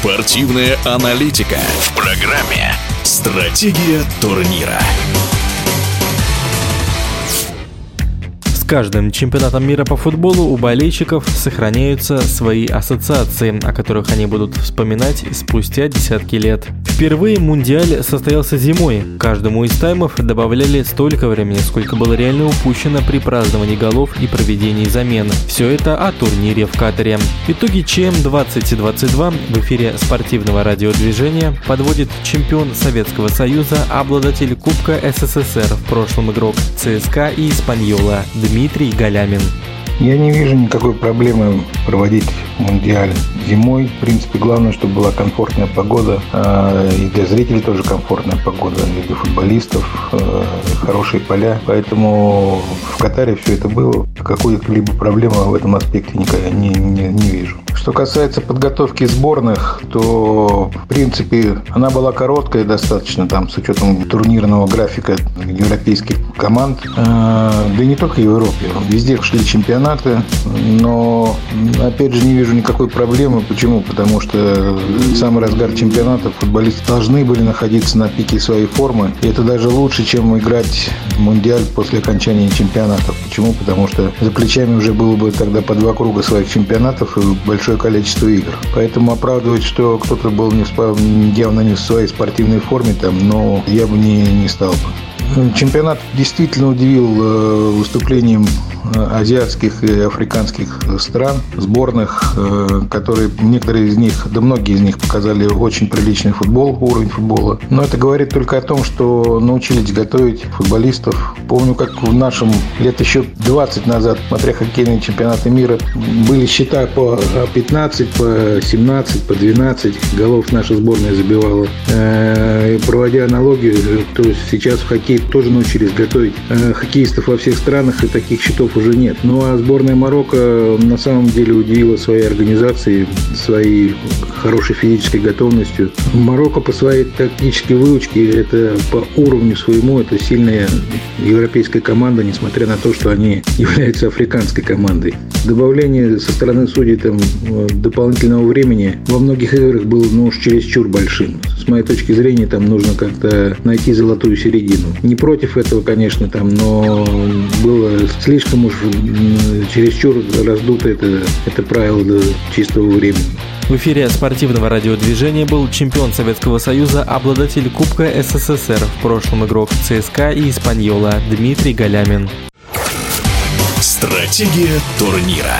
Спортивная аналитика в программе «Стратегия турнира». каждым чемпионатом мира по футболу у болельщиков сохраняются свои ассоциации, о которых они будут вспоминать спустя десятки лет. Впервые Мундиаль состоялся зимой. Каждому из таймов добавляли столько времени, сколько было реально упущено при праздновании голов и проведении замен. Все это о турнире в Катаре. Итоги ЧМ 2022 в эфире спортивного радиодвижения подводит чемпион Советского Союза, обладатель Кубка СССР в прошлом игрок ЦСКА и Испаньола Дмитрий Галямин. Я не вижу никакой проблемы проводить Мундиаль зимой. В принципе, главное, чтобы была комфортная погода. А, и для зрителей тоже комфортная погода, и для футболистов а, хорошие поля. Поэтому в Катаре все это было. Какой-либо проблемы в этом аспекте никогда не, не, не вижу. Что касается подготовки сборных, то, в принципе, она была короткая достаточно, там, с учетом турнирного графика европейских команд. А, да и не только Европе. Везде шли чемпионаты, но, опять же, не вижу никакой проблемы. Почему? Потому что в самый разгар чемпионата футболисты должны были находиться на пике своей формы. И это даже лучше, чем играть в Мундиаль после окончания чемпионатов. Почему? Потому что за плечами уже было бы тогда по два круга своих чемпионатов и большое количество игр. Поэтому оправдывать, что кто-то был не в, явно не в своей спортивной форме, там, но я бы не, не стал бы. Чемпионат действительно удивил э, выступлением азиатских и африканских стран, сборных, э, которые некоторые из них, да многие из них показали очень приличный футбол, уровень футбола. Но это говорит только о том, что научились готовить футболистов. Помню, как в нашем лет еще 20 назад, смотря хоккейные чемпионаты мира, были счета по 15, по 17, по 12 голов наша сборная забивала. Э, проводя аналогию, то сейчас в хоккей тоже научились готовить хоккеистов во всех странах, и таких счетов уже нет. Ну а сборная Марокко на самом деле удивила своей организацией, своей хорошей физической готовностью. Марокко по своей тактической выучке, это по уровню своему, это сильная европейская команда, несмотря на то, что они являются африканской командой. Добавление со стороны судей там, дополнительного времени во многих играх было ну, уж чересчур большим. С моей точки зрения, там нужно как-то найти золотую середину. Не против этого, конечно, там, но было слишком уж чересчур раздуто это, это правило до чистого времени. В эфире спортивного радиодвижения был чемпион Советского Союза, обладатель Кубка СССР, в прошлом игрок ЦСКА и Испаньола Дмитрий Галямин. Стратегия турнира.